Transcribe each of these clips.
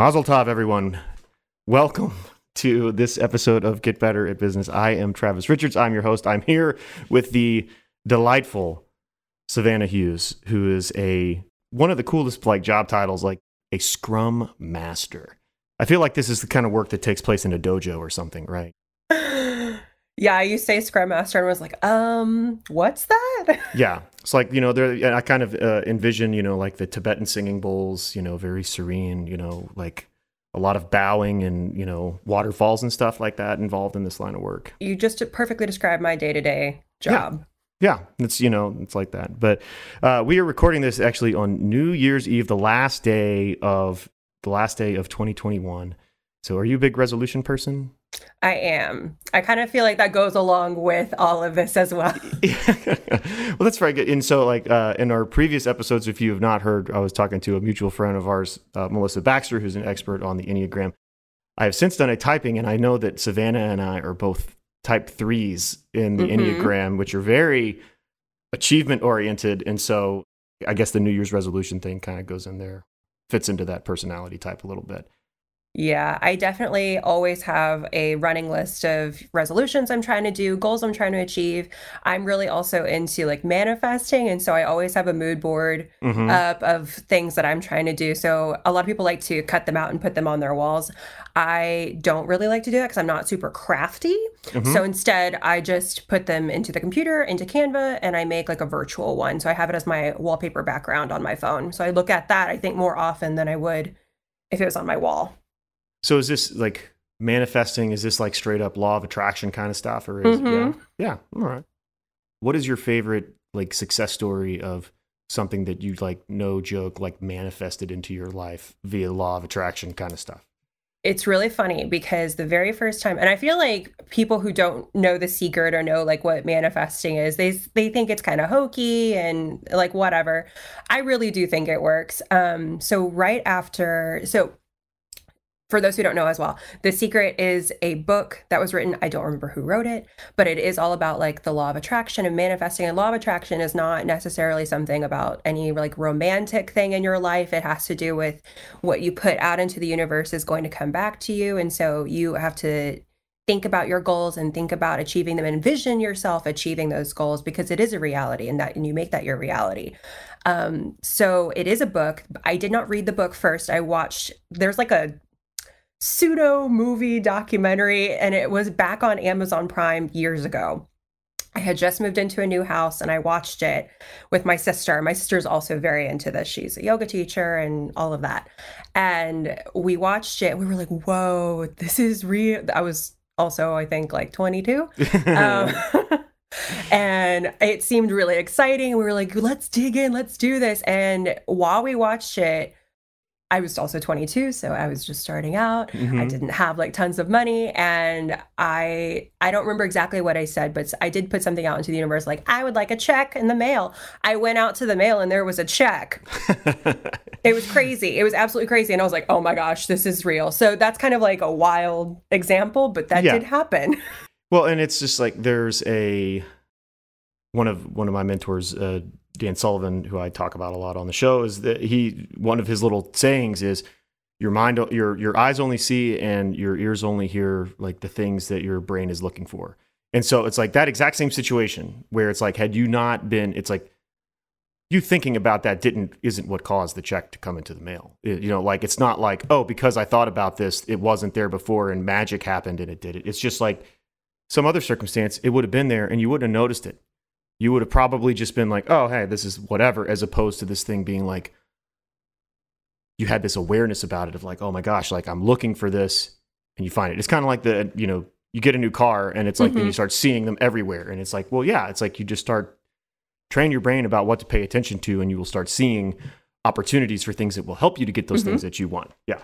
Mazel tov, everyone. Welcome to this episode of Get Better at Business. I am Travis Richards. I'm your host. I'm here with the delightful Savannah Hughes, who is a one of the coolest like job titles, like a Scrum Master. I feel like this is the kind of work that takes place in a dojo or something, right? Yeah, you say Scrum Master and was like, um, what's that? Yeah, it's like you know, there. I kind of uh, envision you know like the Tibetan singing bowls, you know, very serene, you know, like a lot of bowing and you know waterfalls and stuff like that involved in this line of work. You just perfectly described my day to day job. Yeah, it's you know it's like that. But uh, we are recording this actually on New Year's Eve, the last day of the last day of 2021. So, are you a big resolution person? I am. I kind of feel like that goes along with all of this as well. well, that's very good. And so, like uh, in our previous episodes, if you have not heard, I was talking to a mutual friend of ours, uh, Melissa Baxter, who's an expert on the Enneagram. I have since done a typing, and I know that Savannah and I are both type threes in the Mhm. Enneagram, which are very achievement oriented. And so, I guess the New Year's resolution thing kind of goes in there, fits into that personality type a little bit. Yeah, I definitely always have a running list of resolutions I'm trying to do, goals I'm trying to achieve. I'm really also into like manifesting. And so I always have a mood board Mhm. up of things that I'm trying to do. So a lot of people like to cut them out and put them on their walls. I don't really like to do that because I'm not super crafty. Mhm. So instead, I just put them into the computer, into Canva, and I make like a virtual one. So I have it as my wallpaper background on my phone. So I look at that, I think, more often than I would if it was on my wall. So is this like manifesting? Is this like straight up law of attraction kind of stuff, or is Mhm. yeah, yeah? All right. What is your favorite like success story of something that you like no joke like manifested into your life via law of attraction kind of stuff? It's really funny because the very first time, and I feel like people who don't know the secret or know like what manifesting is, they they think it's kind of hokey and like whatever. I really do think it works. Um, so right after, so for those who don't know as well, The Secret is a book that was written. I don't remember who wrote it, but it is all about like the law of attraction and manifesting. And law of attraction is not necessarily something about any like romantic thing in your life. It has to do with what you put out into the universe is going to come back to you. And so you have to think about your goals and think about achieving them, envision yourself achieving those goals because it is a reality and that and you make that your reality. Um, so it is a book. I did not read the book first. I watched there's like a pseudo movie documentary and it was back on Amazon Prime years ago. I had just moved into a new house and I watched it with my sister. My sister's also very into this. She's a yoga teacher and all of that. And we watched it. We were like, whoa, this is real. I was also, I think, like 22. Um, and it seemed really exciting. We were like, let's dig in, let's do this. And while we watched it, I was also 22, so I was just starting out. I Mhm. didn't have like tons of money and I I don't remember exactly what I said, but I did put something out into the universe like I would like a check in the mail. I went out to the mail and there was a check. It was crazy. It was absolutely crazy and I was like, "Oh my gosh, this is real." So that's kind of like a wild example, but that Yeah. did happen. Well, and it's just like there's a one of one of my mentors, uh, Dan Sullivan, who I talk about a lot on the show, is that he one of his little sayings is your mind, your your eyes only see and your ears only hear like the things that your brain is looking for. And so it's like that exact same situation where it's like had you not been, it's like you thinking about that didn't isn't what caused the check to come into the mail. It- you know, like it's not like oh because I thought about this, it wasn't there before and magic happened and it did it. It's just like some other circumstance, it would have been there and you wouldn't have noticed it. You would have probably just been like, oh, hey, this is whatever, as opposed to this thing being like, you had this awareness about it of like, oh my gosh, like I'm looking for this and you find it. It's kind of like the, you know, you get a new car and it's like, then Mhm. you start seeing them everywhere. And it's like, well, yeah, it's like you just start train your brain about what to pay attention to and you will start seeing opportunities for things that will help you to get those Mhm. things that you want. Yeah.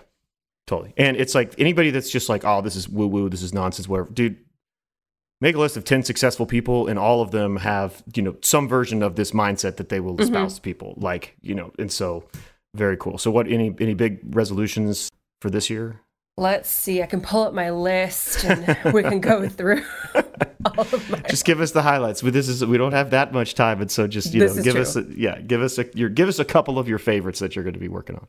Totally. And it's like anybody that's just like, oh, this is woo woo, this is nonsense, whatever. Dude, make a list of 10 successful people and all of them have, you know, some version of this mindset that they will mm-hmm. espouse to people. Like, you know, and so very cool. So what any any big resolutions for this year? Let's see. I can pull up my list and we can go through all of my. Just give us the highlights. But this is we don't have that much time and so just, you This know, give true. us a, yeah, give us a your give us a couple of your favorites that you're going to be working on.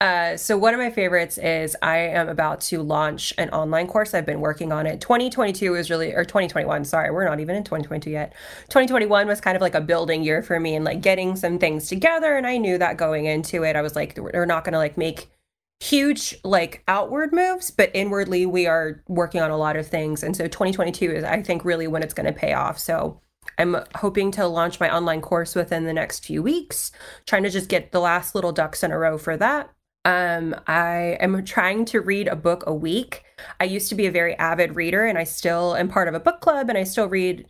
Uh, so one of my favorites is I am about to launch an online course. I've been working on it. 2022 is really, or 2021. Sorry, we're not even in 2022 yet. 2021 was kind of like a building year for me and like getting some things together. And I knew that going into it, I was like, we're not going to like make huge like outward moves, but inwardly we are working on a lot of things. And so 2022 is, I think, really when it's going to pay off. So I'm hoping to launch my online course within the next few weeks, trying to just get the last little ducks in a row for that. Um, I am trying to read a book a week. I used to be a very avid reader and I still am part of a book club and I still read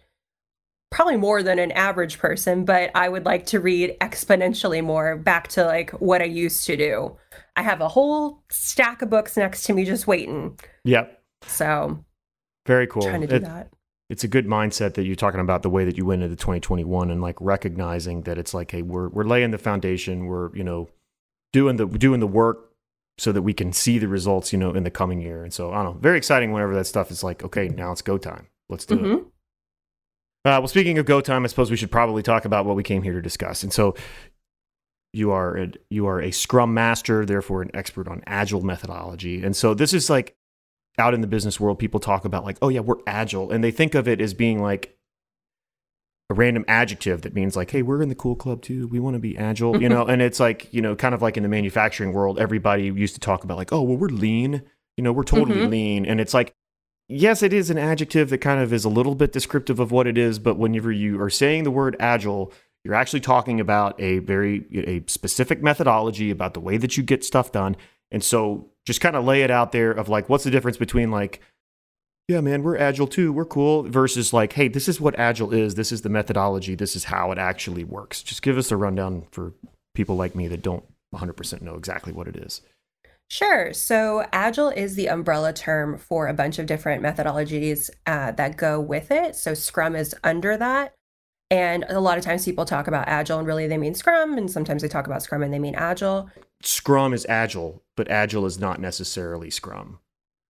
probably more than an average person, but I would like to read exponentially more back to like what I used to do. I have a whole stack of books next to me just waiting. Yep. So very cool. Trying to do it, that. It's a good mindset that you're talking about the way that you went into 2021 and like recognizing that it's like, hey, we're we're laying the foundation. We're you know doing the doing the work so that we can see the results, you know, in the coming year. And so I don't know, very exciting whenever that stuff is like, okay, now it's go time. Let's do mm-hmm. it. Uh, well, speaking of go time, I suppose we should probably talk about what we came here to discuss. And so, you are a, you are a Scrum master, therefore an expert on Agile methodology. And so, this is like out in the business world, people talk about like, oh yeah, we're Agile, and they think of it as being like a random adjective that means like, hey, we're in the cool club too. We want to be agile, you know. and it's like, you know, kind of like in the manufacturing world, everybody used to talk about like, oh, well, we're lean. You know, we're totally mm-hmm. lean, and it's like yes, it is an adjective that kind of is a little bit descriptive of what it is, but whenever you are saying the word agile, you're actually talking about a very a specific methodology about the way that you get stuff done. And so just kind of lay it out there of like what's the difference between like yeah, man, we're agile too. We're cool versus like, hey, this is what agile is. This is the methodology. This is how it actually works. Just give us a rundown for people like me that don't 100% know exactly what it is. Sure. So Agile is the umbrella term for a bunch of different methodologies uh, that go with it. So Scrum is under that. And a lot of times people talk about Agile and really they mean Scrum. And sometimes they talk about Scrum and they mean Agile. Scrum is Agile, but Agile is not necessarily Scrum.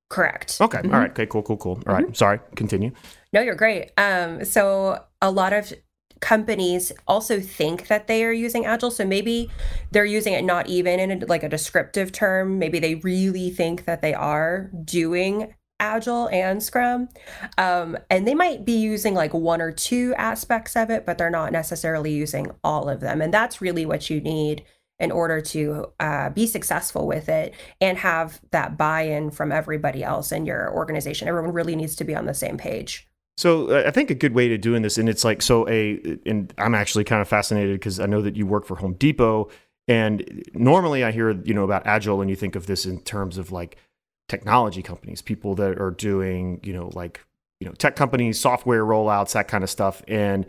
Correct. Okay. Mm-hmm. All right. Okay. Cool. Cool. Cool. All mm-hmm. right. Sorry. Continue. No, you're great. Um, so a lot of companies also think that they are using agile so maybe they're using it not even in a, like a descriptive term maybe they really think that they are doing agile and scrum um, and they might be using like one or two aspects of it but they're not necessarily using all of them and that's really what you need in order to uh, be successful with it and have that buy-in from everybody else in your organization. Everyone really needs to be on the same page. So uh, I think a good way to doing this, and it's like so a, and I'm actually kind of fascinated because I know that you work for Home Depot, and normally I hear you know about agile, and you think of this in terms of like technology companies, people that are doing you know like you know tech companies, software rollouts, that kind of stuff, and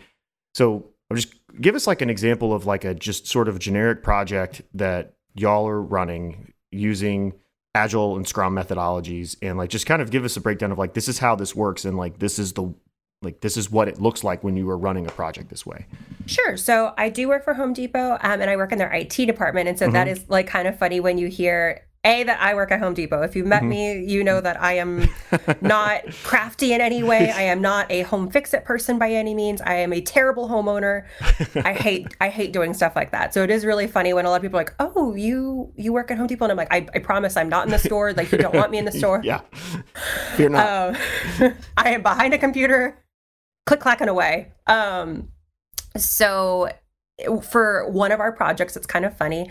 so I'll just give us like an example of like a just sort of generic project that y'all are running using agile and scrum methodologies and like just kind of give us a breakdown of like this is how this works and like this is the like this is what it looks like when you are running a project this way. Sure. So i do work for home depot um, and i work in their it department. And so mm-hmm. that is like kind of funny when you hear a that I work at Home Depot. If you've met mm-hmm. me, you know that I am not crafty in any way. I am not a home fix it person by any means. I am a terrible homeowner. I hate I hate doing stuff like that. So it is really funny when a lot of people are like, "Oh, you you work at Home Depot," and I'm like, "I, I promise I'm not in the store. Like you don't want me in the store." yeah, you're not. Um, I am behind a computer, click clacking away. Um, so for one of our projects, it's kind of funny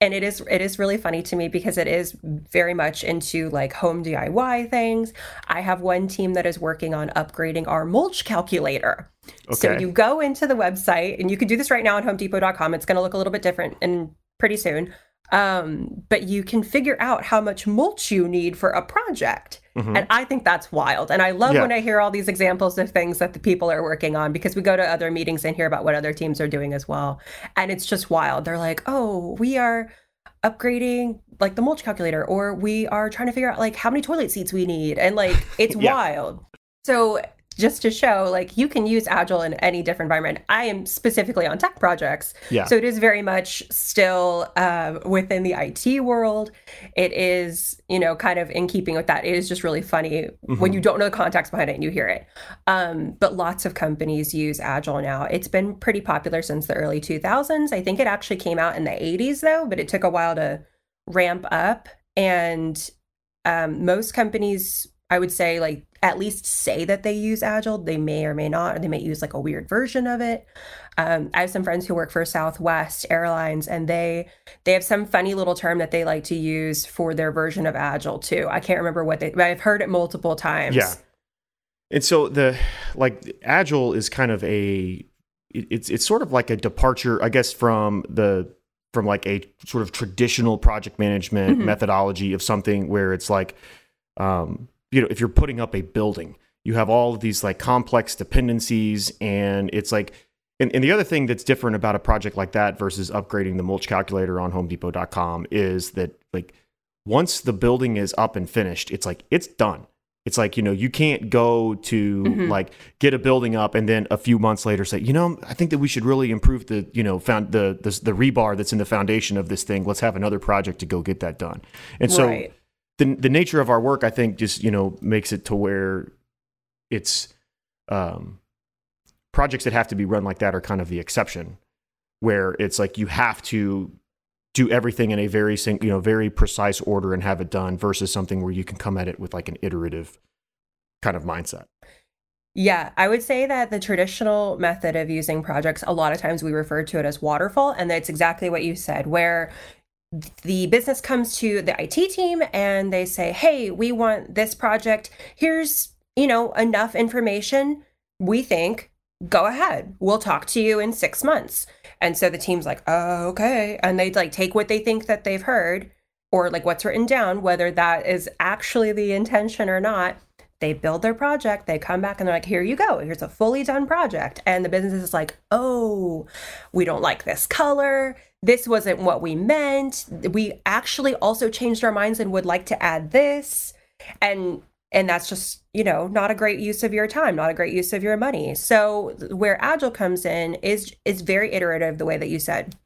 and it is it is really funny to me because it is very much into like home DIY things. I have one team that is working on upgrading our mulch calculator. Okay. So you go into the website and you can do this right now on homedepot.com. It's going to look a little bit different and pretty soon. Um, but you can figure out how much mulch you need for a project. Mm-hmm. And I think that's wild. And I love yeah. when I hear all these examples of things that the people are working on because we go to other meetings and hear about what other teams are doing as well. And it's just wild. They're like, oh, we are upgrading like the mulch calculator, or we are trying to figure out like how many toilet seats we need. And like it's yeah. wild. So just to show like you can use agile in any different environment. I am specifically on tech projects. Yeah. so it is very much still uh, within the it world. It is you know kind of in keeping with that. It is just really funny mm-hmm. when you don't know the context behind it and you hear it. Um, but lots of companies use agile now. It's been pretty popular since the early 2000s i think it actually came out in the 80s though but it took a while to ramp up. And um, most companies i would say like at least say that they use agile. They may or may not or they may use like a weird version of it. Um, i have some friends who work for southwest airlines and they they have some funny little term that they like to use for their version of agile too. I can't remember what they but i've heard it multiple times. Yeah. And so the like agile is kind of a it's it's sort of like a departure i guess from the from like a sort of traditional project management mm-hmm. methodology of something where it's like um, you know if you're putting up a building you have all of these like complex dependencies and it's like and, and the other thing that's different about a project like that versus upgrading the mulch calculator on homedepot.com is that like once the building is up and finished it's like it's done it's like you know you can't go to mm-hmm. like get a building up and then a few months later say you know i think that we should really improve the you know found the the, the rebar that's in the foundation of this thing let's have another project to go get that done and so right. The the nature of our work i think just you know makes it to where it's um projects that have to be run like that are kind of the exception where it's like you have to do everything in a very you know very precise order and have it done versus something where you can come at it with like an iterative kind of mindset yeah, I would say that the traditional method of using projects, a lot of times we refer to it as waterfall. And that's exactly what you said, where the business comes to the IT team and they say, hey, we want this project. Here's, you know, enough information. We think, go ahead. We'll talk to you in six months. And so the team's like, oh, okay. And they like take what they think that they've heard or like what's written down, whether that is actually the intention or not. They build their project, they come back and they're like, here you go. Here's a fully done project. And the business is like, oh, we don't like this color. This wasn't what we meant. We actually also changed our minds and would like to add this. And and that's just you know not a great use of your time not a great use of your money. So where agile comes in is is very iterative the way that you said.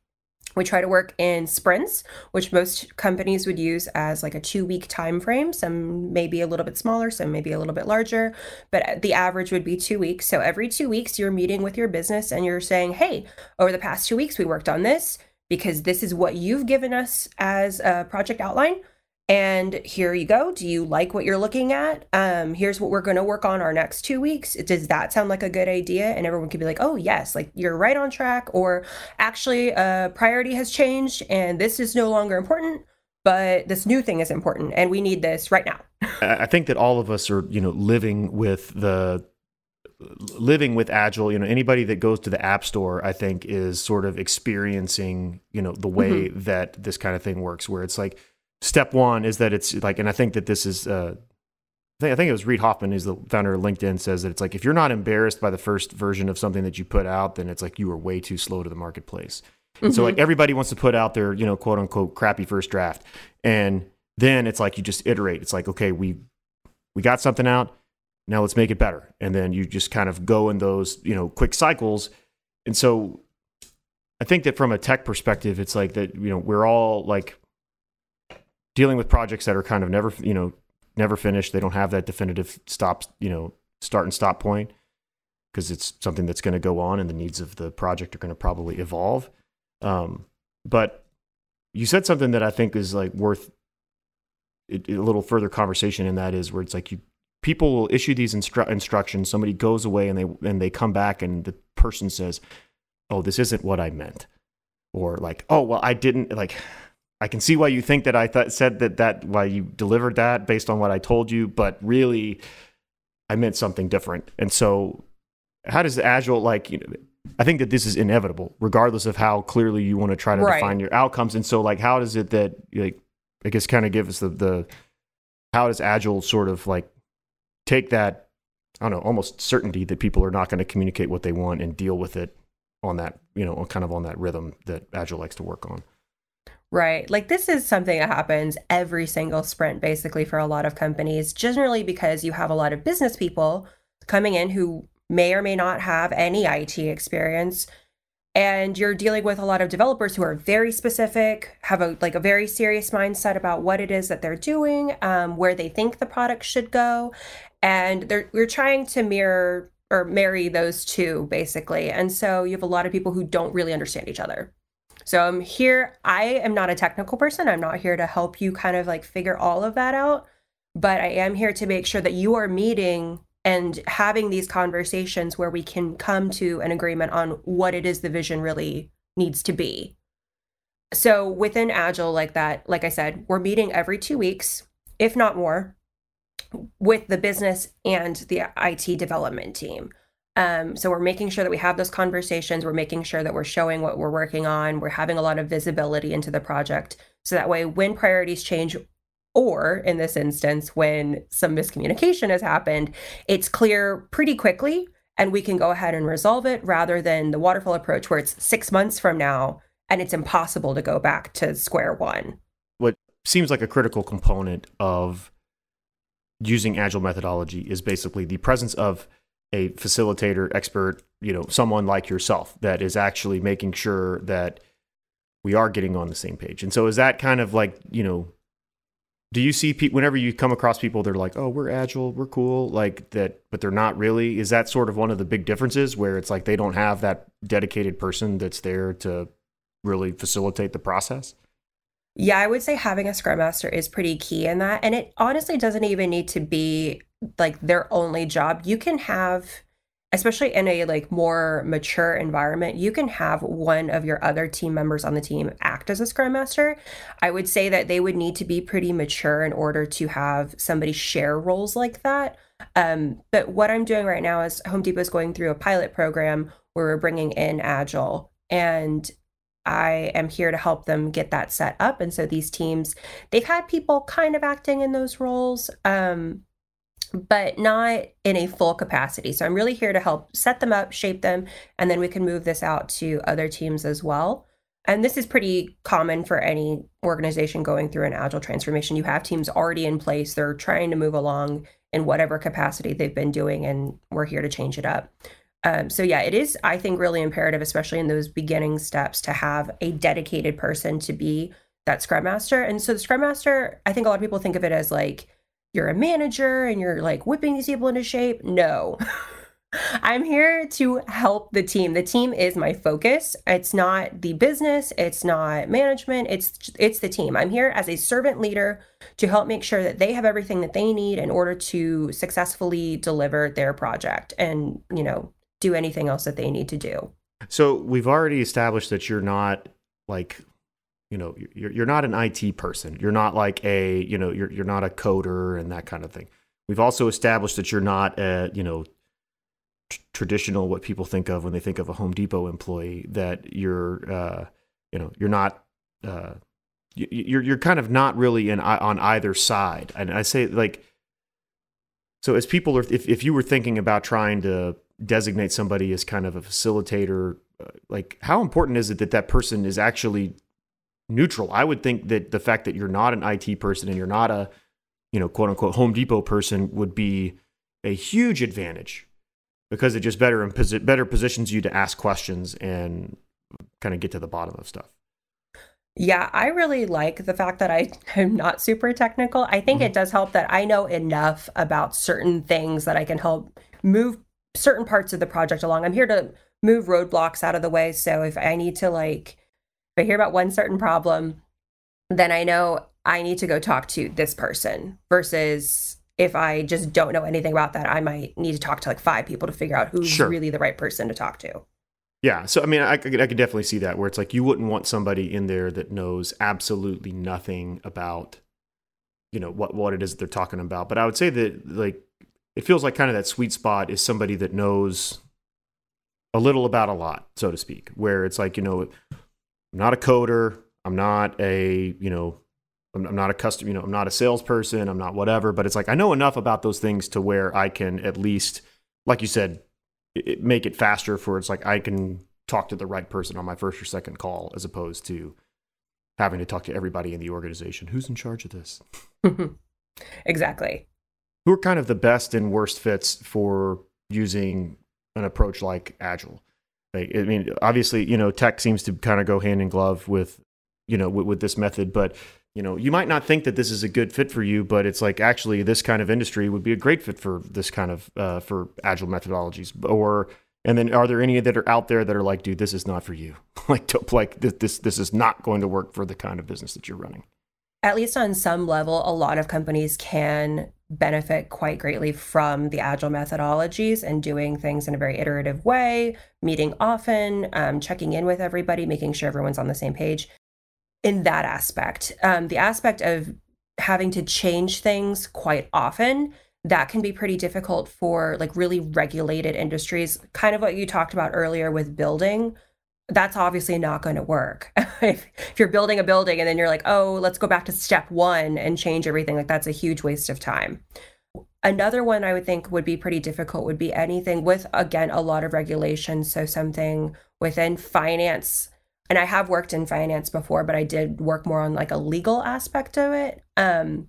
We try to work in sprints which most companies would use as like a two week time frame. Some may be a little bit smaller some may be a little bit larger but the average would be two weeks. So every two weeks you're meeting with your business and you're saying hey over the past two weeks we worked on this because this is what you've given us as a project outline and here you go. Do you like what you're looking at? Um, here's what we're going to work on our next two weeks. Does that sound like a good idea? And everyone could be like, oh, yes, like you're right on track. Or actually, uh, priority has changed and this is no longer important, but this new thing is important and we need this right now. I think that all of us are, you know, living with the living with agile you know anybody that goes to the app store i think is sort of experiencing you know the way mm-hmm. that this kind of thing works where it's like step one is that it's like, and I think that this is, uh, I think, I think it was Reid Hoffman, who's the founder of LinkedIn, says that it's like if you're not embarrassed by the first version of something that you put out, then it's like you were way too slow to the marketplace. Mm-hmm. So like everybody wants to put out their, you know, quote unquote crappy first draft. And then it's like you just iterate. It's like, okay, we we got something out. Now let's make it better. And then you just kind of go in those, you know, quick cycles. And so I think that from a tech perspective, it's like that, you know, we're all like dealing with projects that are kind of never, you know, never finished. They don't have that definitive stop, you know, start and stop point because it's something that's going to go on and the needs of the project are going to probably evolve. Um, but you said something that I think is like worth a, a little further conversation, and that is where it's like you people will issue these instru- instructions. Somebody goes away and they and they come back and the person says, "Oh, this isn't what I meant," or like, "Oh, well, I didn't like." I can see why you think that I th- said that that why you delivered that based on what I told you, but really, I meant something different. And so, how does Agile like? You know, I think that this is inevitable, regardless of how clearly you want to try to right. define your outcomes. And so, like, how does it that like I guess kind of give us the the how does Agile sort of like take that I don't know almost certainty that people are not going to communicate what they want and deal with it on that you know kind of on that rhythm that Agile likes to work on. Right. Like this is something that happens every single sprint, basically, for a lot of companies, generally because you have a lot of business people coming in who may or may not have any IT experience. And you're dealing with a lot of developers who are very specific, have a like a very serious mindset about what it is that they're doing, um, where they think the product should go, and we're trying to mirror or marry those two basically. And so you have a lot of people who don't really understand each other. So I'm here, I am not a technical person. I'm not here to help you kind of like figure all of that out, but I am here to make sure that you are meeting and having these conversations where we can come to an agreement on what it is the vision really needs to be. So within Agile, like that, like I said, we're meeting every two weeks, if not more, with the business and the IT development team. Um, so we're making sure that we have those conversations. We're making sure that we're showing what we're working on. We're having a lot of visibility into the project. So that way, when priorities change, or in this instance, when some miscommunication has happened, it's clear pretty quickly and we can go ahead and resolve it rather than the waterfall approach where it's six months from now and it's impossible to go back to square one. What seems like a critical component of using agile methodology is basically the presence of a facilitator expert you know someone like yourself that is actually making sure that we are getting on the same page. And so is that kind of like you know do you see people whenever you come across people they're like oh we're agile we're cool like that but they're not really? Is that sort of one of the big differences where it's like they don't have that dedicated person that's there to really facilitate the process yeah, I would say having a scrum master is pretty key in that. And it honestly doesn't even need to be like their only job. You can have especially in a like more mature environment, you can have one of your other team members on the team act as a scrum master. I would say that they would need to be pretty mature in order to have somebody share roles like that. Um, but what I'm doing right now is Home Depot is going through a pilot program where we're bringing in Agile. And I am here to help them get that set up. And so these teams, they've had people kind of acting in those roles, um, but not in a full capacity. So I'm really here to help set them up, shape them, and then we can move this out to other teams as well. And this is pretty common for any organization going through an agile transformation. You have teams already in place, they're trying to move along in whatever capacity they've been doing, and we're here to change it up. Um, so yeah, it is, I think, really imperative, especially in those beginning steps, to have a dedicated person to be that scrum master. And so the scrum master, I think a lot of people think of it as like you're a manager and you're like whipping these people into shape. No. I'm here to help the team. The team is my focus. It's not the business, it's not management, it's it's the team. I'm here as a servant leader to help make sure that they have everything that they need in order to successfully deliver their project and, you know, do anything else that they need to do. So we've already established that you're not like you know you're you're not an IT person. You're not like a you know you're you're not a coder and that kind of thing. We've also established that you're not a you know t- traditional what people think of when they think of a Home Depot employee. That you're uh, you know you're not uh, you're you're kind of not really in on either side. And I say like so as people are if if you were thinking about trying to designate somebody as kind of a facilitator uh, like how important is it that that person is actually neutral i would think that the fact that you're not an it person and you're not a you know quote unquote home depot person would be a huge advantage because it just better and better positions you to ask questions and kind of get to the bottom of stuff yeah, I really like the fact that I am not super technical. I think mm-hmm. it does help that I know enough about certain things that I can help move certain parts of the project along. I'm here to move roadblocks out of the way. So if I need to like, if I hear about one certain problem, then I know I need to go talk to this person versus if I just don't know anything about that, I might need to talk to like five people to figure out who's sure. really the right person to talk to. Yeah. So, I mean, I, I could definitely see that where it's like you wouldn't want somebody in there that knows absolutely nothing about, you know, what, what it is they're talking about. But I would say that like it feels like kind of that sweet spot is somebody that knows a little about a lot, so to speak, where it's like, you know, I'm not a coder, I'm not a, you know, I'm, I'm not a customer, you know, I'm not a salesperson, I'm not whatever, but it's like I know enough about those things to where I can at least, like you said, it, make it faster for it's like I can talk to the right person on my first or second call as opposed to having to talk to everybody in the organization. Who's in charge of this? exactly who are kind of the best and worst fits for using an approach like agile i mean obviously you know tech seems to kind of go hand in glove with you know with, with, this method but you know you might not think that this is a good fit for you but it's like actually this kind of industry would be a great fit for this kind of uh, for agile methodologies or And then are there any that are out there that are like, dude, this is not for you? like, like this, this is not going to work for the kind of business that you're running. At least on some level, a lot of companies can benefit quite greatly from the agile methodologies and doing things in a very iterative way, meeting often, um, checking in with everybody, making sure everyone's on the same page. In that aspect, um, the aspect of having to change things quite often that can be pretty difficult for like really regulated industries kind of what you talked about earlier with building that's obviously not going to work. If, if you're building a building and then you're like oh let's go back to step one and change everything like that's a huge waste of time. Another one i would think would be pretty difficult would be anything with again a lot of regulations. So something within finance and i have worked in finance before but i did work more on like a legal aspect of it. Um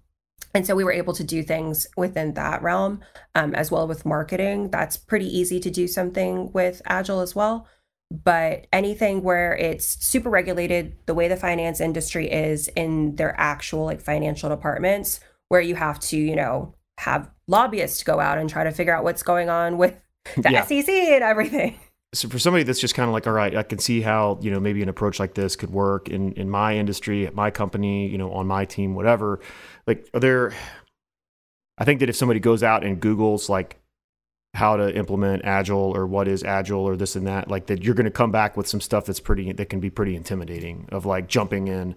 and so we were able to do things within that realm um, as well with marketing. That's pretty easy to do something with agile as well but anything where it's super regulated the way the finance industry is in their actual like financial departments where you have to you know have lobbyists go out and try to figure out what's going on with the yeah. sec and everything so for somebody that's just kind of like all right i can see how you know maybe an approach like this could work in in my industry at my company you know on my team whatever like are there i think that if somebody goes out and googles like how to implement agile or what is agile or this and that like that you're going to come back with some stuff that's pretty that can be pretty intimidating of like jumping in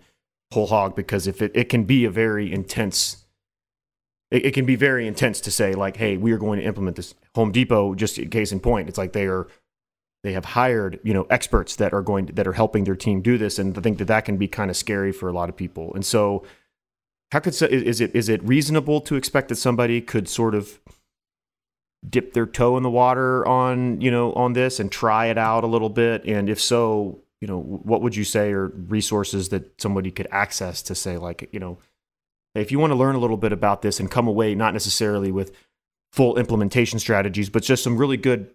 whole hog because if it, it can be a very intense it, it can be very intense to say like hey we are going to implement this home depot just in case in point. It's like they are they have hired you know experts that are going to, that are helping their team do this and i think that that can be kind of scary for a lot of people. And so how could is it is it reasonable to expect that somebody could sort of dip their toe in the water on you know on this and try it out a little bit? And if so you know what would you say are resources that somebody could access to say like you know if you want to learn a little bit about this and come away not necessarily with full implementation strategies but just some really good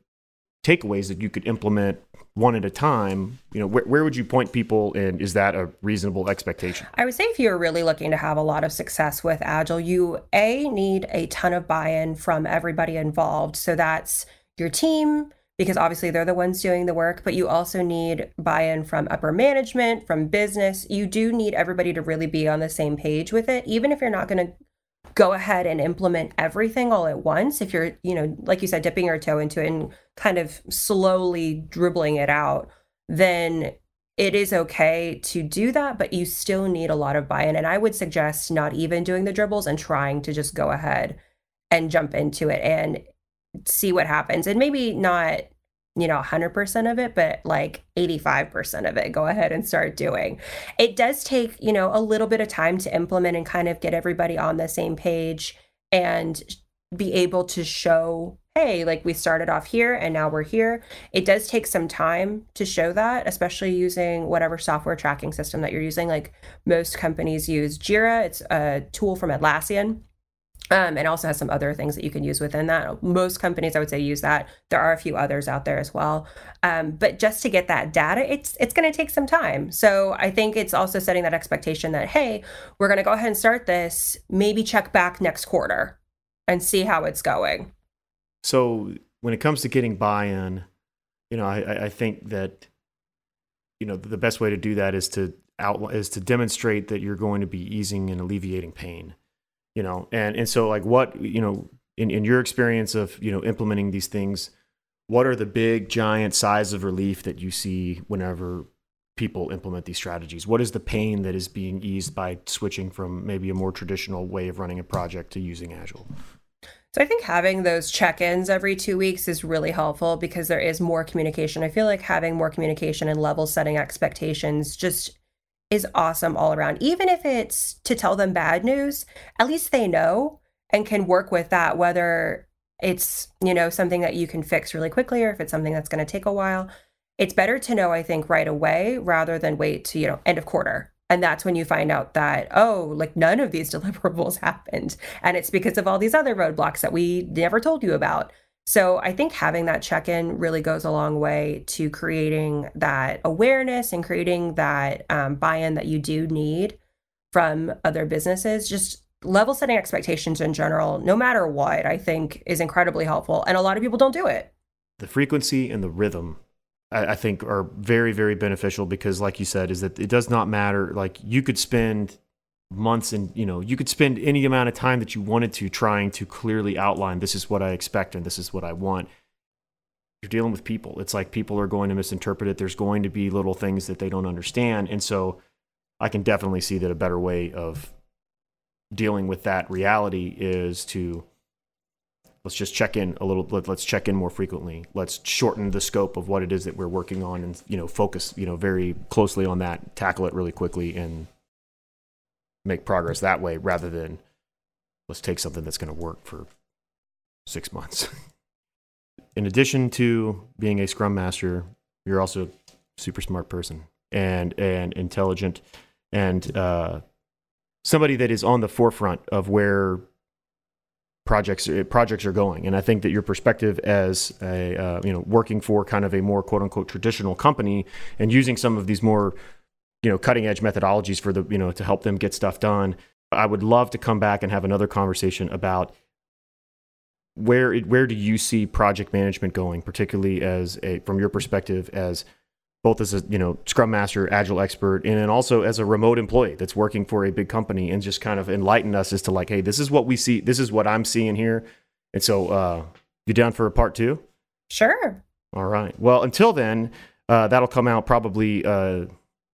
takeaways that you could implement one at a time you know where, where would you point people and is that a reasonable expectation? I would say if you're really looking to have a lot of success with agile you a need a ton of buy-in from everybody involved. So that's your team because obviously they're the ones doing the work but you also need buy-in from upper management from business. You do need everybody to really be on the same page with it even if you're not going to go ahead and implement everything all at once if you're you know like you said dipping your toe into it and kind of slowly dribbling it out then it is okay to do that but you still need a lot of buy-in. And i would suggest not even doing the dribbles and trying to just go ahead and jump into it and see what happens. And maybe not you know 100% of it but like 85% of it go ahead and start doing. It does take you know a little bit of time to implement and kind of get everybody on the same page and be able to show hey like we started off here and now we're here. It does take some time to show that especially using whatever software tracking system that you're using. Like most companies use jira. It's a tool from atlassian um, and also has some other things that you can use within that. Most companies, I would say, use that. There are a few others out there as well. Um, but just to get that data, it's it's going to take some time. So I think it's also setting that expectation that hey, we're going to go ahead and start this. Maybe check back next quarter and see how it's going. So when it comes to getting buy-in, you know, I, I think that you know the best way to do that is to out is to demonstrate that you're going to be easing and alleviating pain you know and and so like what you know in, in your experience of you know implementing these things what are the big giant sighs of relief that you see whenever people implement these strategies what is the pain that is being eased by switching from maybe a more traditional way of running a project to using agile so I think having those check-ins every 2 weeks is really helpful because there is more communication. I feel like having more communication and level setting expectations just is awesome all around. Even if it's to tell them bad news, at least they know and can work with that, whether it's, you know, something that you can fix really quickly or if it's something that's going to take a while. It's better to know, I think, right away rather than wait to, you know, end of quarter. And that's when you find out that, oh, like none of these deliverables happened. And it's because of all these other roadblocks that we never told you about. So I think having that check in really goes a long way to creating that awareness and creating that um, buy in that you do need from other businesses. Just level setting expectations in general, no matter what, I think is incredibly helpful. And a lot of people don't do it. the frequency and the rhythm I, I think are very very beneficial because like you said is that it does not matter like you could spend months and you know you could spend any amount of time that you wanted to trying to clearly outline this is what i expect and this is what i want. You're dealing with people. It's like people are going to misinterpret it. There's going to be little things that they don't understand. And so i can definitely see that a better way of dealing with that reality is to let's just check in a little let, us check in more frequently. Let's shorten the scope of what it is that we're working on and you know focus you know very closely on that tackle it really quickly and make progress that way rather than let's take something that's going to work for six months in addition to being a scrum master you're also a super smart person and and intelligent and uh, somebody that is on the forefront of where projects uh, projects are going. And I think that your perspective as a uh, you know working for kind of a more quote unquote traditional company and using some of these more you know cutting edge methodologies for the you know to help them get stuff done. I would love to come back and have another conversation about where where do you see project management going, particularly as a from your perspective as both as a you know scrum master agile expert and then also as a remote employee that's working for a big company and just kind of enlighten us as to like hey this is what we see this is what i'm seeing here. And so uh you down for a part two? Sure. All right. Well until then uh that'll come out probably uh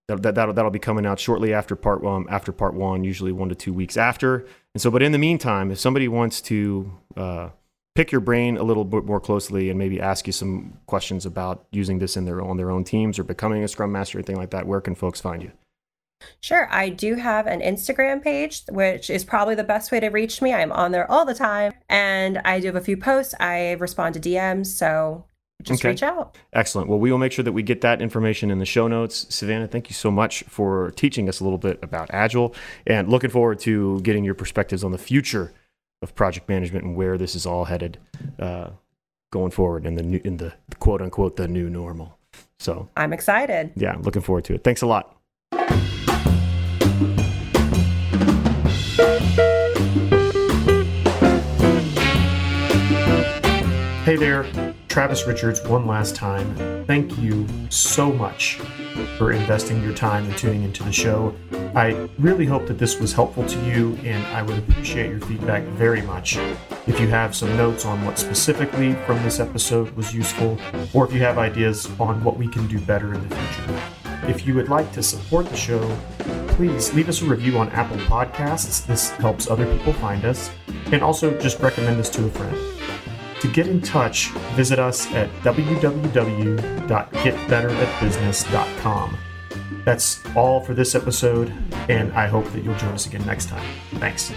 that, that that'll, that'll be coming out shortly after part one after part one usually one to two weeks after and so but in the meantime if somebody wants to uh pick your brain a little bit more closely and maybe ask you some questions about using this in their on their own teams or becoming a scrum master or anything like that where can folks find you Sure. I do have an Instagram page, which is probably the best way to reach me. I'm on there all the time. And I do have a few posts. I respond to DMs. So just okay. reach out. Excellent. Well, we will make sure that we get that information in the show notes. Savannah, thank you so much for teaching us a little bit about Agile and looking forward to getting your perspectives on the future of project management and where this is all headed uh, going forward in the new, in the quote unquote the new normal. So I'm excited. Yeah, looking forward to it. Thanks a lot. Hey there, Travis Richards, one last time. Thank you so much for investing your time and tuning into the show. I really hope that this was helpful to you, and I would appreciate your feedback very much. If you have some notes on what specifically from this episode was useful, or if you have ideas on what we can do better in the future. If you would like to support the show, please leave us a review on Apple Podcasts. This helps other people find us, and also just recommend us to a friend. To get in touch, visit us at www.getbetteratbusiness.com. That's all for this episode, and I hope that you'll join us again next time. Thanks.